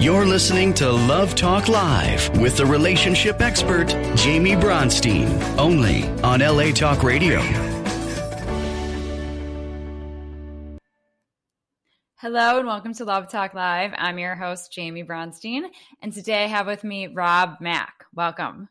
You're listening to Love Talk Live with the relationship expert, Jamie Bronstein, only on LA Talk Radio. Hello and welcome to Love Talk Live. I'm your host, Jamie Bronstein, and today I have with me Rob Mack. Welcome.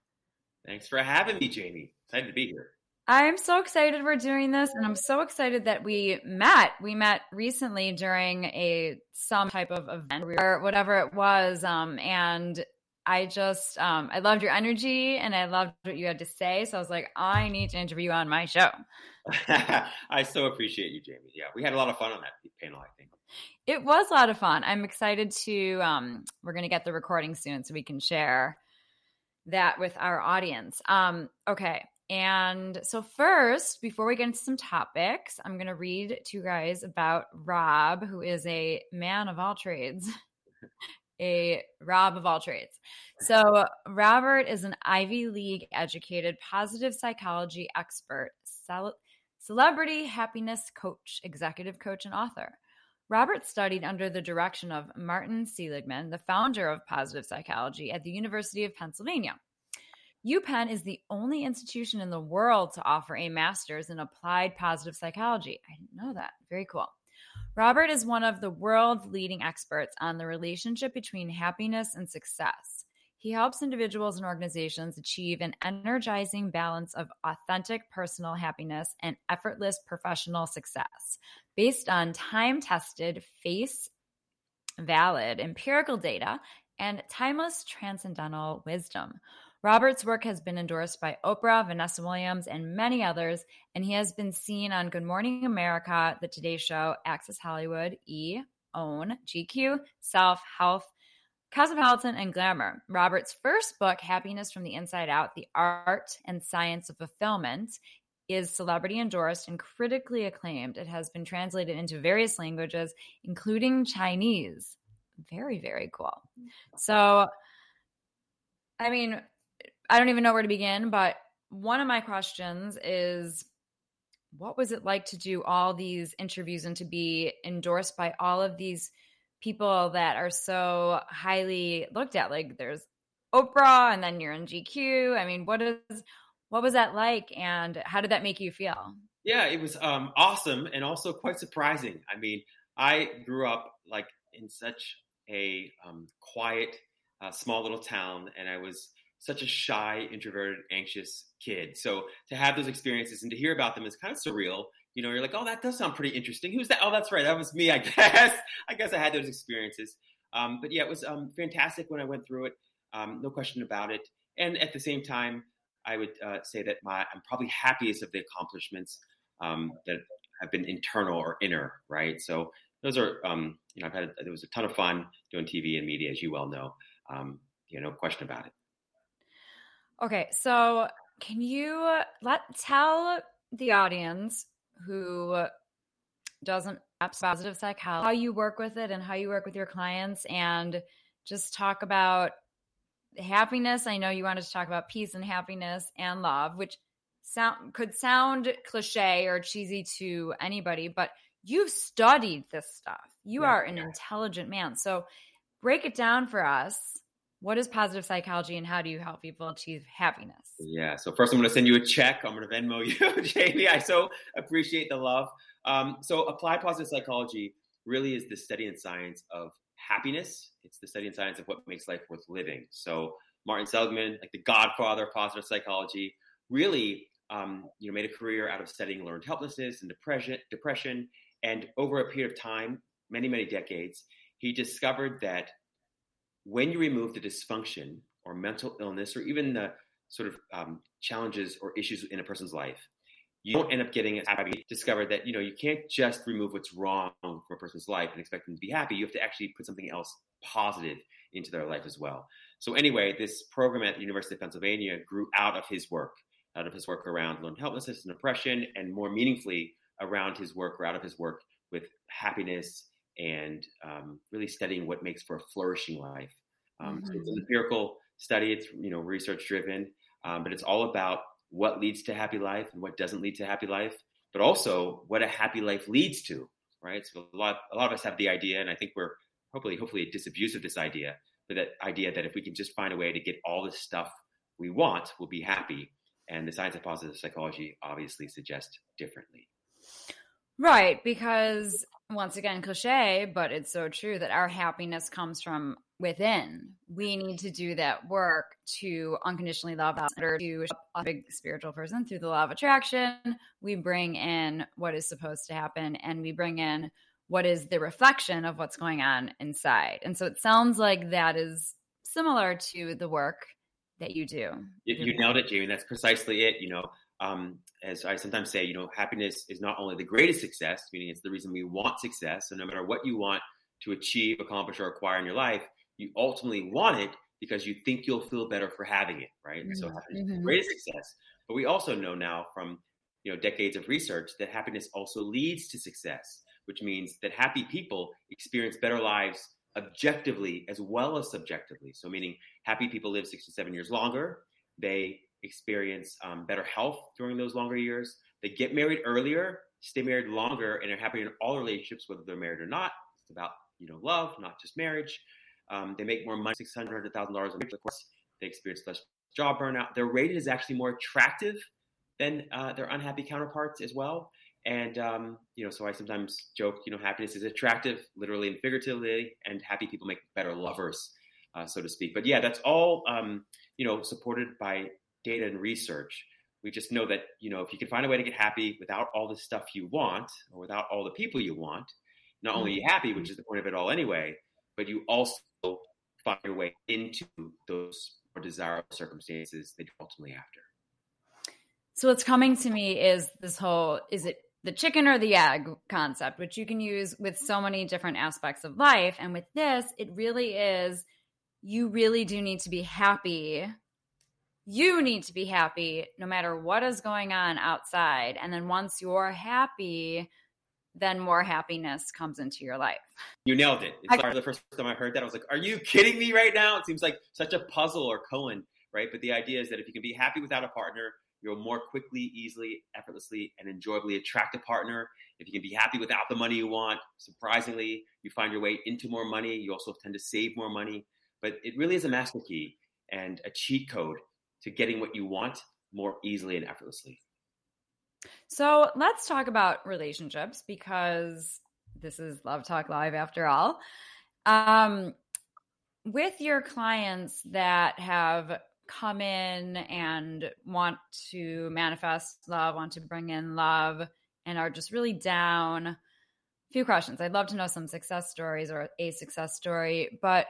Thanks for having me, Jamie. Excited to be here. I'm so excited we're doing this, and I'm so excited that we met. We met recently during a some type of event or whatever it was, um, and I just um, I loved your energy and I loved what you had to say. So I was like, I need to interview you on my show. I so appreciate you, Jamie. Yeah, we had a lot of fun on that panel. I think it was a lot of fun. I'm excited to. Um, we're going to get the recording soon so we can share that with our audience. Um, okay. And so, first, before we get into some topics, I'm going to read to you guys about Rob, who is a man of all trades, a Rob of all trades. So, Robert is an Ivy League educated positive psychology expert, celebrity happiness coach, executive coach, and author. Robert studied under the direction of Martin Seligman, the founder of positive psychology at the University of Pennsylvania. UPenn is the only institution in the world to offer a master's in applied positive psychology. I didn't know that. Very cool. Robert is one of the world's leading experts on the relationship between happiness and success. He helps individuals and organizations achieve an energizing balance of authentic personal happiness and effortless professional success based on time tested, face valid empirical data and timeless transcendental wisdom. Robert's work has been endorsed by Oprah, Vanessa Williams, and many others, and he has been seen on Good Morning America, The Today Show, Access Hollywood, E, OWN, GQ, Self, Health, Cosmopolitan, and Glamour. Robert's first book, Happiness from the Inside Out The Art and Science of Fulfillment, is celebrity endorsed and critically acclaimed. It has been translated into various languages, including Chinese. Very, very cool. So, I mean, I don't even know where to begin, but one of my questions is what was it like to do all these interviews and to be endorsed by all of these people that are so highly looked at? Like there's Oprah and then you're in GQ. I mean, what is what was that like and how did that make you feel? Yeah, it was um, awesome and also quite surprising. I mean, I grew up like in such a um, quiet, uh, small little town, and I was such a shy, introverted, anxious kid. So to have those experiences and to hear about them is kind of surreal. You know, you're like, oh, that does sound pretty interesting. Who's that? Oh, that's right. That was me, I guess. I guess I had those experiences. Um, but yeah, it was um, fantastic when I went through it. Um, no question about it. And at the same time, I would uh, say that my I'm probably happiest of the accomplishments um, that have been internal or inner, right? So those are, um, you know, I've had there was a ton of fun doing TV and media, as you well know. Um, you know, no question about it. Okay, so can you uh, let tell the audience who doesn't have positive psychology how you work with it and how you work with your clients and just talk about happiness. I know you wanted to talk about peace and happiness and love, which sound could sound cliche or cheesy to anybody, but you've studied this stuff. You yeah, are an intelligent man. So break it down for us what is positive psychology and how do you help people achieve happiness? Yeah. So first, I'm going to send you a check. I'm going to Venmo you, Jamie. I so appreciate the love. Um, so applied positive psychology really is the study and science of happiness. It's the study and science of what makes life worth living. So Martin Seligman, like the godfather of positive psychology, really um, you know made a career out of studying learned helplessness and depression. Depression, and over a period of time, many many decades, he discovered that when you remove the dysfunction or mental illness or even the sort of um, challenges or issues in a person's life, you don't end up getting happy. That you know you can't just remove what's wrong from a person's life and expect them to be happy. You have to actually put something else positive into their life as well. So anyway, this program at the University of Pennsylvania grew out of his work, out of his work around learned helplessness and depression, and more meaningfully around his work or out of his work with happiness and um, really studying what makes for a flourishing life. Um, mm-hmm. so it's an mm-hmm. empirical study. It's you know research driven, um, but it's all about what leads to happy life and what doesn't lead to happy life, but also what a happy life leads to. Right. So a lot a lot of us have the idea, and I think we're hopefully, hopefully disabuse of this idea, but that idea that if we can just find a way to get all the stuff we want, we'll be happy. And the science of positive psychology obviously suggests differently. Right, because once again, cliche, but it's so true that our happiness comes from within. We need to do that work to unconditionally love us or to a big spiritual person through the law of attraction. We bring in what is supposed to happen and we bring in what is the reflection of what's going on inside. And so it sounds like that is similar to the work that you do. You, you nailed it, Jamie. That's precisely it. You know, um, as I sometimes say, you know, happiness is not only the greatest success, meaning it's the reason we want success. So no matter what you want to achieve, accomplish, or acquire in your life, you ultimately want it because you think you'll feel better for having it, right? Mm-hmm. So happiness mm-hmm. is the mm-hmm. greatest success. But we also know now from you know decades of research that happiness also leads to success, which means that happy people experience better lives objectively as well as subjectively. So meaning happy people live six to seven years longer. They experience um, better health during those longer years. They get married earlier, stay married longer, and are happier in all relationships, whether they're married or not. It's about you know love, not just marriage. Um, they make more money, six hundred thousand dollars a year. Of course, they experience less job burnout. Their rating is actually more attractive than uh, their unhappy counterparts as well. And um, you know, so I sometimes joke, you know, happiness is attractive, literally and figuratively, and happy people make better lovers, uh, so to speak. But yeah, that's all um, you know, supported by data and research. We just know that you know, if you can find a way to get happy without all the stuff you want, or without all the people you want, not only are you mm-hmm. happy, which is the point of it all anyway, but you also find your way into those more desirable circumstances that you're ultimately after. So what's coming to me is this whole is it the chicken or the egg concept, which you can use with so many different aspects of life. And with this, it really is you really do need to be happy. You need to be happy no matter what is going on outside. And then once you're happy, then more happiness comes into your life. You nailed it. It's I, the first time I heard that, I was like, are you kidding me right now? It seems like such a puzzle or koan, right? But the idea is that if you can be happy without a partner, you'll more quickly, easily, effortlessly, and enjoyably attract a partner. If you can be happy without the money you want, surprisingly, you find your way into more money. You also tend to save more money. But it really is a master key and a cheat code to getting what you want more easily and effortlessly. So let's talk about relationships because this is Love Talk Live after all. Um, with your clients that have come in and want to manifest love, want to bring in love, and are just really down, a few questions. I'd love to know some success stories or a success story, but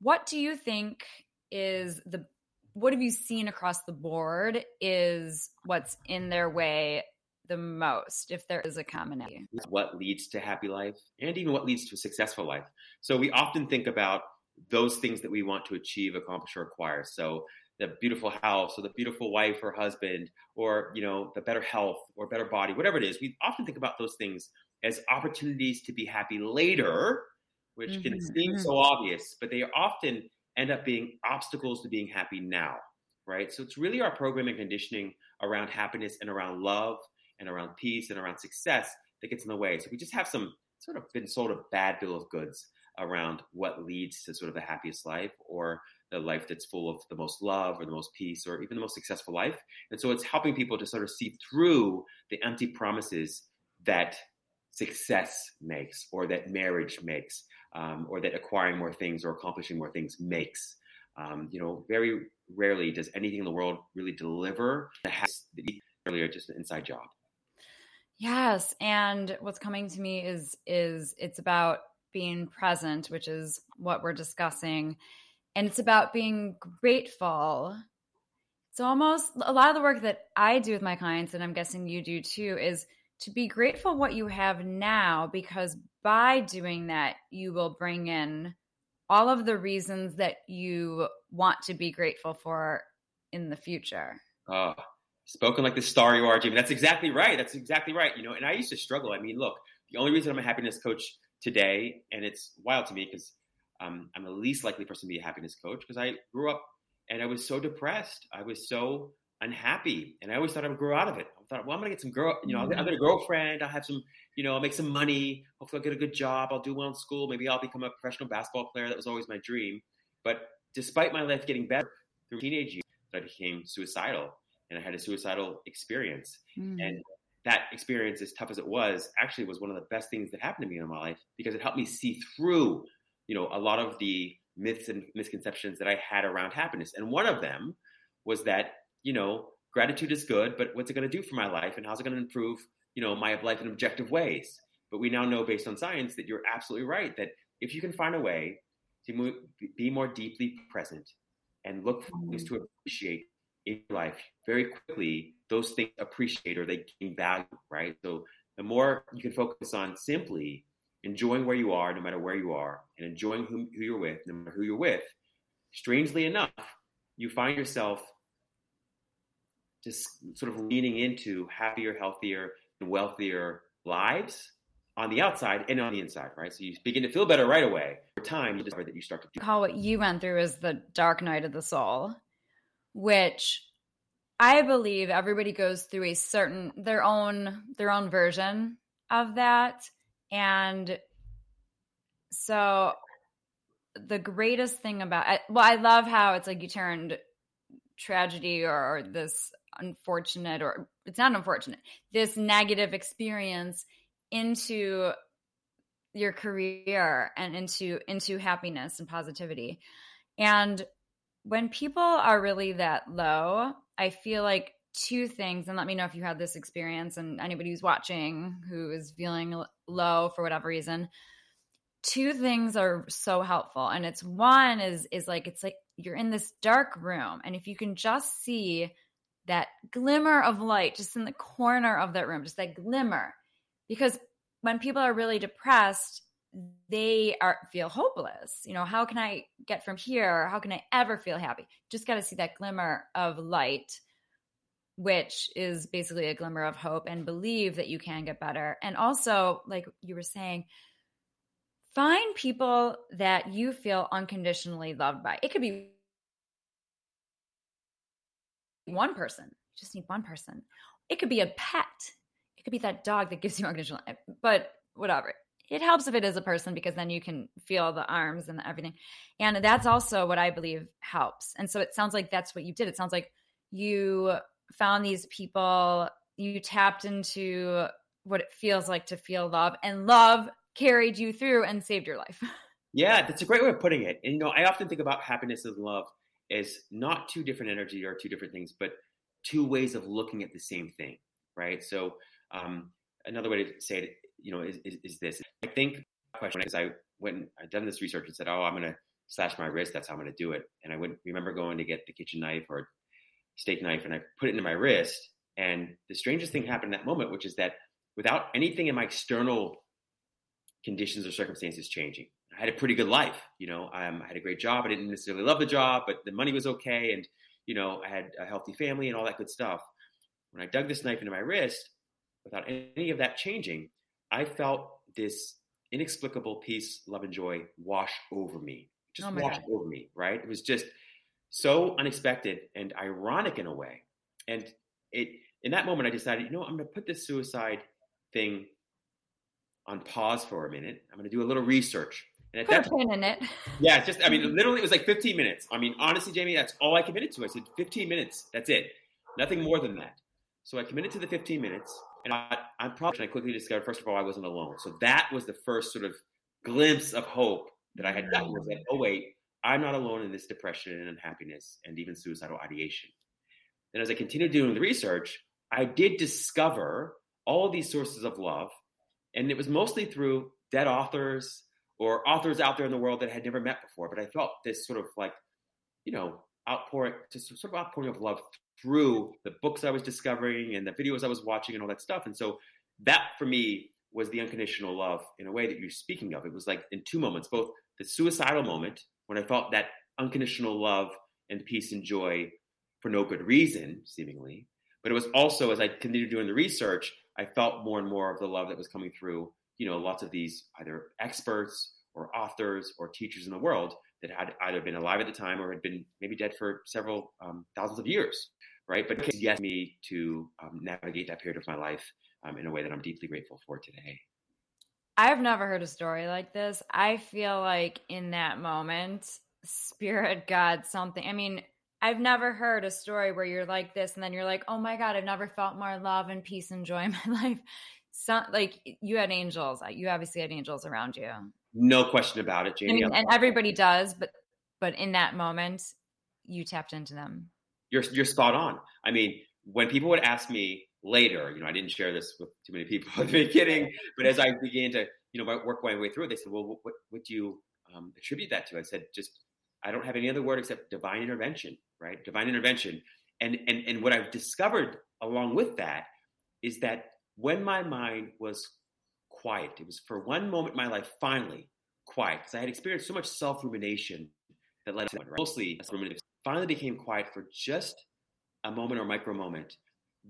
what do you think is the what have you seen across the board is what's in their way the most if there is a commonality. What leads to happy life and even what leads to a successful life. So we often think about those things that we want to achieve accomplish or acquire. So the beautiful house or the beautiful wife or husband or you know the better health or better body whatever it is we often think about those things as opportunities to be happy later which mm-hmm. can seem so obvious but they often end up being obstacles to being happy now, right? So it's really our programming conditioning around happiness and around love and around peace and around success that gets in the way. So we just have some sort of been sold a bad bill of goods around what leads to sort of the happiest life or the life that's full of the most love or the most peace or even the most successful life. And so it's helping people to sort of see through the empty promises that success makes or that marriage makes um, or that acquiring more things or accomplishing more things makes. Um, you know, very rarely does anything in the world really deliver that has earlier just an inside job. Yes, and what's coming to me is is it's about being present, which is what we're discussing, and it's about being grateful. It's almost a lot of the work that I do with my clients, and I'm guessing you do too, is to be grateful what you have now because by doing that you will bring in all of the reasons that you want to be grateful for in the future. Oh, spoken like the star you are, Jamie. That's exactly right. That's exactly right. You know, and I used to struggle. I mean, look, the only reason I'm a happiness coach today, and it's wild to me because um, I'm the least likely person to be a happiness coach because I grew up and I was so depressed. I was so unhappy, and I always thought I would grow out of it. Thought, well, I'm gonna get some girl, you know, I'll get, I'll get a girlfriend. I'll have some, you know, I'll make some money. Hopefully, I'll get a good job. I'll do well in school. Maybe I'll become a professional basketball player. That was always my dream. But despite my life getting better through teenage years, I became suicidal, and I had a suicidal experience. Mm. And that experience, as tough as it was, actually was one of the best things that happened to me in my life because it helped me see through, you know, a lot of the myths and misconceptions that I had around happiness. And one of them was that, you know, gratitude is good, but what's it going to do for my life and how's it going to improve, you know, my life in objective ways? But we now know based on science that you're absolutely right that if you can find a way to move, be more deeply present and look for mm-hmm. ways to appreciate in your life very quickly, those things appreciate or they gain value, right? So the more you can focus on simply enjoying where you are, no matter where you are, and enjoying who, who you're with, no matter who you're with, strangely enough, you find yourself just sort of leaning into happier, healthier, and wealthier lives on the outside and on the inside, right? So you begin to feel better right away. Over time, you discover that you start to do. Call what you went through is the dark night of the soul, which I believe everybody goes through a certain their own their own version of that, and so the greatest thing about well, I love how it's like you turned tragedy or, or this unfortunate or it's not unfortunate this negative experience into your career and into into happiness and positivity. And when people are really that low i feel like two things and let me know if you had this experience and anybody who's watching who is feeling low for whatever reason. Two things are so helpful and it's one is is like it's like you're in this dark room and if you can just see that glimmer of light just in the corner of that room, just that glimmer. Because when people are really depressed, they are feel hopeless. You know, how can I get from here? How can I ever feel happy? Just got to see that glimmer of light, which is basically a glimmer of hope, and believe that you can get better. And also, like you were saying, find people that you feel unconditionally loved by. It could be one person. You just need one person. It could be a pet. It could be that dog that gives you unconditional, but whatever. It helps if it is a person because then you can feel the arms and the everything. And that's also what I believe helps. And so it sounds like that's what you did. It sounds like you found these people, you tapped into what it feels like to feel love, and love carried you through and saved your life. Yeah, that's a great way of putting it. And you know, I often think about happiness and love is not two different energy or two different things, but two ways of looking at the same thing, right? So um, another way to say it, you know, is, is, is this. I think question is I went, I'd done this research and said, oh, I'm going to slash my wrist. That's how I'm going to do it. And I would remember going to get the kitchen knife or steak knife and I put it into my wrist. And the strangest thing happened in that moment, which is that without anything in my external conditions or circumstances changing, I had a pretty good life. You know, um, I had a great job. I didn't necessarily love the job, but the money was okay, and you know, I had a healthy family and all that good stuff. When I dug this knife into my wrist, without any of that changing, I felt this inexplicable peace, love, and joy wash over me. Just oh wash God. over me, right? It was just so unexpected and ironic in a way. And it in that moment, I decided, you know, I'm going to put this suicide thing on pause for a minute. I'm going to do a little research. And Put a pin in it. Yeah, just I mean, mm-hmm. literally, it was like 15 minutes. I mean, honestly, Jamie, that's all I committed to. I said 15 minutes. That's it. Nothing more than that. So I committed to the 15 minutes, and I, I'm probably I quickly discovered first of all I wasn't alone. So that was the first sort of glimpse of hope that I had gotten. Was that oh wait, I'm not alone in this depression and unhappiness and even suicidal ideation. And as I continued doing the research, I did discover all these sources of love, and it was mostly through dead authors or authors out there in the world that I had never met before. But I felt this sort of like, you know, outpouring, just sort of outpouring of love through the books I was discovering and the videos I was watching and all that stuff. And so that for me was the unconditional love in a way that you're speaking of. It was like in two moments, both the suicidal moment when I felt that unconditional love and peace and joy for no good reason, seemingly. But it was also as I continued doing the research, I felt more and more of the love that was coming through you know, lots of these either experts or authors or teachers in the world that had either been alive at the time or had been maybe dead for several um, thousands of years. right? But it yes me to um, navigate that period of my life um, in a way that I'm deeply grateful for today. I've never heard a story like this. I feel like in that moment, spirit, God, something. I mean, I've never heard a story where you're like this and then you're like, oh my God, I've never felt more love and peace and joy in my life. So, like you had angels. You obviously had angels around you. No question about it, Jamie. I mean, and everybody does, but but in that moment, you tapped into them. You're you're spot on. I mean, when people would ask me later, you know, I didn't share this with too many people at the beginning, but as I began to, you know, work my way through it, they said, "Well, what would you um, attribute that to?" I said, "Just I don't have any other word except divine intervention, right? Divine intervention." And and and what I've discovered along with that is that when my mind was quiet, it was for one moment in my life finally quiet because I had experienced so much self rumination that led to right? mostly ruminative. Finally became quiet for just a moment or micro moment.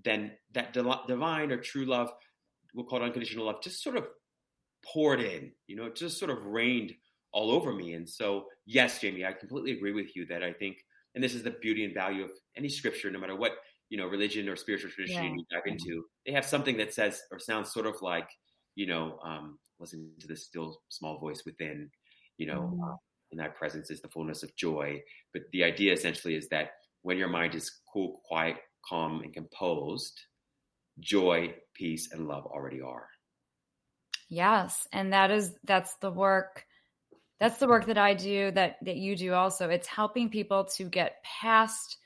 Then that divine or true love, we'll call it unconditional love, just sort of poured in. You know, it just sort of rained all over me. And so, yes, Jamie, I completely agree with you that I think, and this is the beauty and value of any scripture, no matter what you know religion or spiritual tradition yeah. you dive into, they have something that says or sounds sort of like, you know, um, listen to the still small voice within, you know, mm. uh, in that presence is the fullness of joy. But the idea essentially is that when your mind is cool, quiet, calm, and composed, joy, peace, and love already are. Yes, and that is that's the work that's the work that I do that that you do also. It's helping people to get past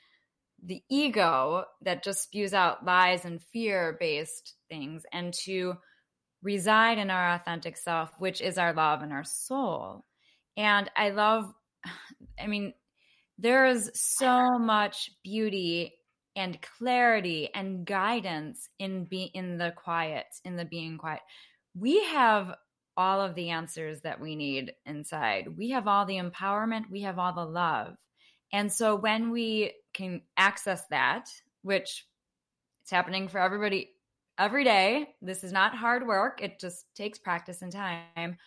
the ego that just spews out lies and fear based things and to reside in our authentic self, which is our love and our soul. And I love, I mean, there is so much beauty and clarity and guidance in be in the quiet, in the being quiet. We have all of the answers that we need inside. We have all the empowerment, we have all the love. And so when we can access that, which it's happening for everybody every day, this is not hard work, it just takes practice and time.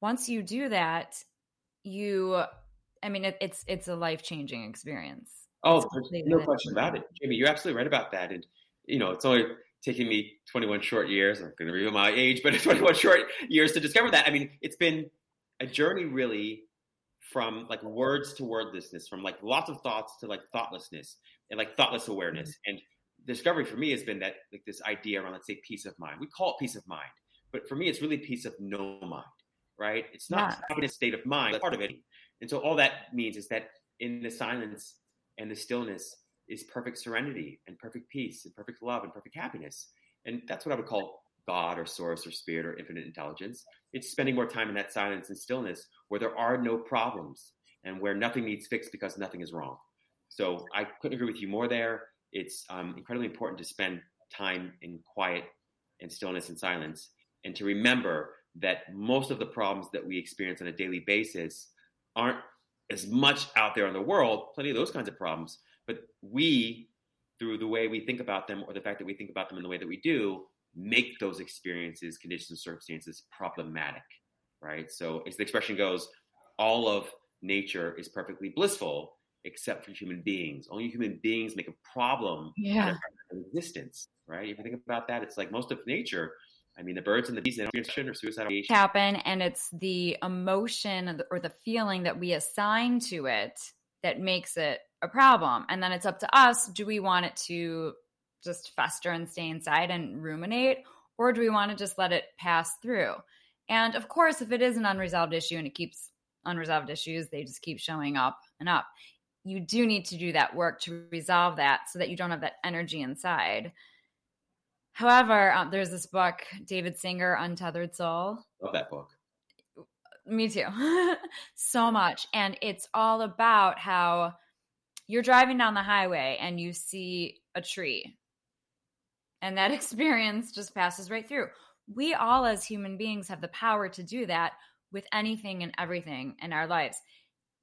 Once you do that, you I mean it, it's it's a life-changing experience. Oh, no question about it. Jamie, you're absolutely right about that. And you know, it's only taking me 21 short years. I'm going to reveal my age, but 21 short years to discover that. I mean, it's been a journey really from like words to wordlessness, from like lots of thoughts to like thoughtlessness and like thoughtless awareness. Mm-hmm. And discovery for me has been that like this idea around, let's say, peace of mind. We call it peace of mind, but for me, it's really peace of no mind, right? It's not yeah. a state of mind, part of it. And so all that means is that in the silence and the stillness is perfect serenity and perfect peace and perfect love and perfect happiness. And that's what I would call God or source or spirit or infinite intelligence. It's spending more time in that silence and stillness where there are no problems and where nothing needs fixed because nothing is wrong. So I couldn't agree with you more there. It's um, incredibly important to spend time in quiet and stillness and silence and to remember that most of the problems that we experience on a daily basis aren't as much out there in the world, plenty of those kinds of problems, but we, through the way we think about them or the fact that we think about them in the way that we do, make those experiences, conditions, and circumstances problematic, right? So, as the expression goes, all of nature is perfectly blissful except for human beings. Only human beings make a problem yeah. in existence, right? If you think about that, it's like most of nature. I mean, the birds and the bees, they don't or suicide happen, and it's the emotion or the feeling that we assign to it that makes it a problem. And then it's up to us do we want it to just fester and stay inside and ruminate, or do we want to just let it pass through? And of course, if it is an unresolved issue and it keeps unresolved issues, they just keep showing up and up. You do need to do that work to resolve that so that you don't have that energy inside. However, um, there's this book, David Singer, Untethered Soul. Love that book. Me too. so much. And it's all about how you're driving down the highway and you see a tree and that experience just passes right through. We all, as human beings, have the power to do that with anything and everything in our lives.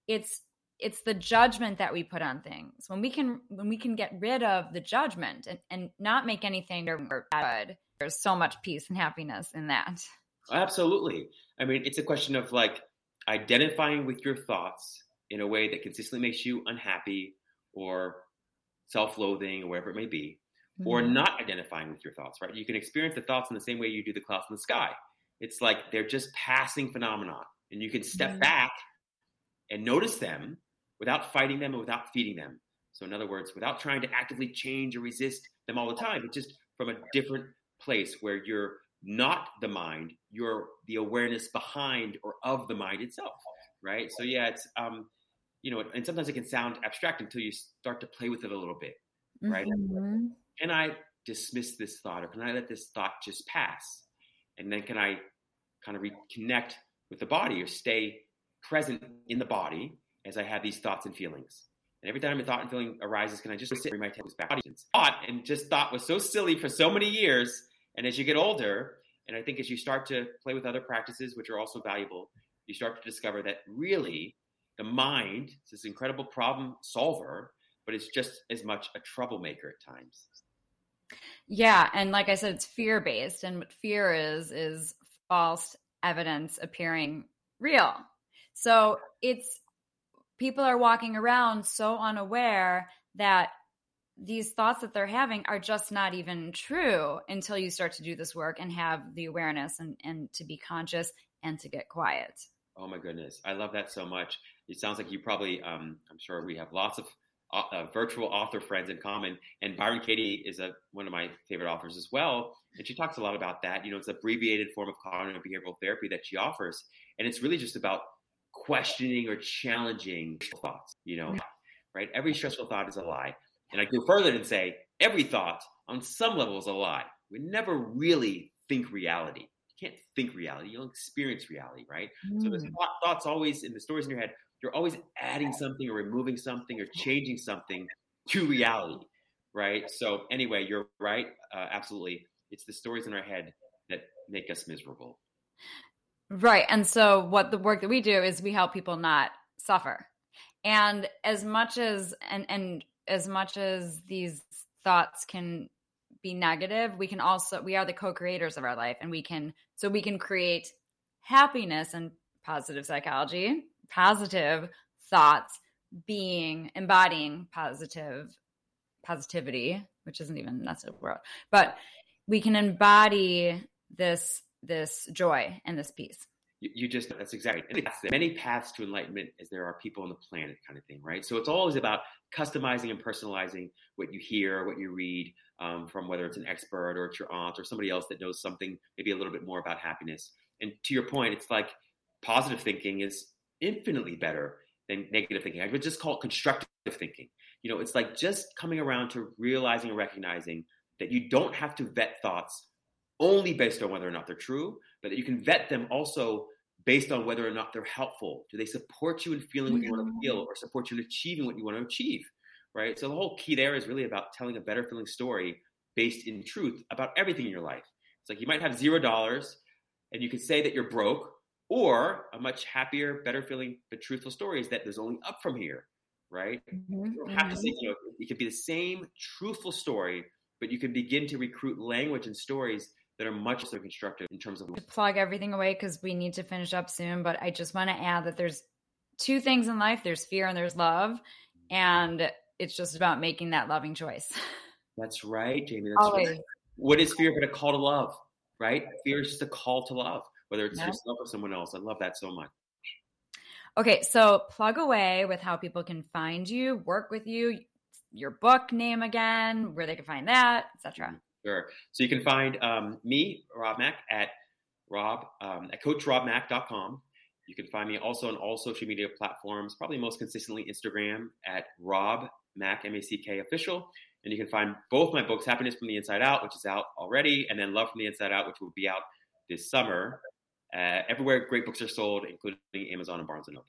It's it's the judgment that we put on things. When we can when we can get rid of the judgment and, and not make anything good, there's so much peace and happiness in that. Absolutely. I mean, it's a question of like identifying with your thoughts in a way that consistently makes you unhappy or self-loathing or whatever it may be, mm-hmm. or not identifying with your thoughts, right? You can experience the thoughts in the same way you do the clouds in the sky. It's like they're just passing phenomenon, and you can step mm-hmm. back and notice them without fighting them and without feeding them. So, in other words, without trying to actively change or resist them all the time, but just from a different place where you're not the mind, you're the awareness behind or of the mind itself, right? So, yeah, it's um, you know, and sometimes it can sound abstract until you start to play with it a little bit, right? Mm-hmm. Can I dismiss this thought or can I let this thought just pass? And then can I kind of reconnect with the body or stay present in the body as I have these thoughts and feelings? And every time a thought and feeling arises, can I just sit, my attention back? Thought and just thought was so silly for so many years. And as you get older, and I think as you start to play with other practices, which are also valuable, you start to discover that really the mind is this incredible problem solver, but it's just as much a troublemaker at times. Yeah, and like I said, it's fear based, and what fear is is false evidence appearing real. So it's people are walking around so unaware that these thoughts that they're having are just not even true until you start to do this work and have the awareness and, and to be conscious and to get quiet. Oh my goodness. I love that so much it sounds like you probably, um, I'm sure we have lots of uh, virtual author friends in common. And Byron Katie is a, one of my favorite authors as well. And she talks a lot about that. You know, it's an abbreviated form of cognitive behavioral therapy that she offers. And it's really just about questioning or challenging thoughts, you know, right? Every stressful thought is a lie. And I go further and say every thought on some level is a lie. We never really think reality. You can't think reality. You'll experience reality, right? Mm. So the thought, thoughts always in the stories in your head you're always adding something or removing something or changing something to reality, right? So anyway, you're right. Uh, absolutely, it's the stories in our head that make us miserable. Right, and so what the work that we do is we help people not suffer, and as much as and and as much as these thoughts can be negative we can also we are the co-creators of our life and we can so we can create happiness and positive psychology positive thoughts being embodying positive positivity which isn't even that's a word but we can embody this this joy and this peace. You, just that's exactly many paths to enlightenment as there are people on the planet kind of thing right? So it's always about customizing and personalizing what you hear what you read um, from whether it's an expert or it's your aunt or somebody else that knows something maybe a little bit more about happiness. And to your point it's like positive thinking is infinitely better than negative thinking. I would just call it constructive thinking. You know, it's like just coming around to realizing and recognizing that you don't have to vet thoughts only based on whether or not they're true, but that you can vet them also based on whether or not they're helpful. Do they support you in feeling what you want to feel or support you in achieving what you want to achieve? Right. So the whole key there is really about telling a better feeling story based in truth about everything in your life. It's like you might have zero dollars and you could say that you're broke or a much happier, better feeling, but truthful story is that there's only up from here, right? Mm-hmm. You don't have to say, mm-hmm. you know, it could be the same truthful story, but you can begin to recruit language and stories that are much more constructive in terms of to plug everything away because we need to finish up soon. But I just want to add that there's two things in life: there's fear and there's love, and it's just about making that loving choice. That's right, Jamie. That's Always. Right. What is fear but a call to love, right? Fear is just a call to love whether it's yourself or someone else. I love that so much. Okay, so plug away with how people can find you, work with you, your book name again, where they can find that, etc. Sure. So you can find um, me, Rob Mack, at Rob um, at CoachRobMack.com. You can find me also on all social media platforms, probably most consistently Instagram at Rob Mack M A C K official. And you can find both my books, Happiness from the Inside Out, which is out already, and then Love from the Inside Out, which will be out this summer uh, everywhere great books are sold, including Amazon and Barnes and Noble.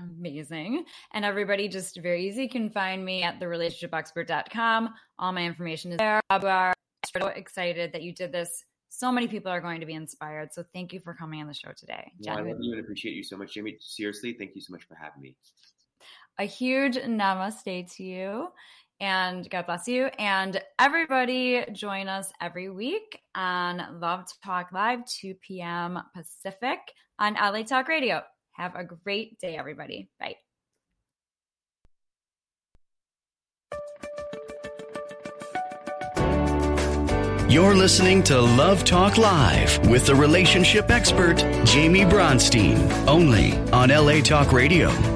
Amazing. And everybody just very easy can find me at therelationshipexpert.com. All my information is there. I'm so excited that you did this. So many people are going to be inspired. So thank you for coming on the show today. Well, I love you and appreciate you so much, Jamie. Seriously, thank you so much for having me. A huge namaste to you and God bless you. And everybody, join us every week on Love Talk Live, 2 p.m. Pacific on LA Talk Radio. Have a great day, everybody. Bye. You're listening to Love Talk Live with the relationship expert, Jamie Bronstein, only on LA Talk Radio.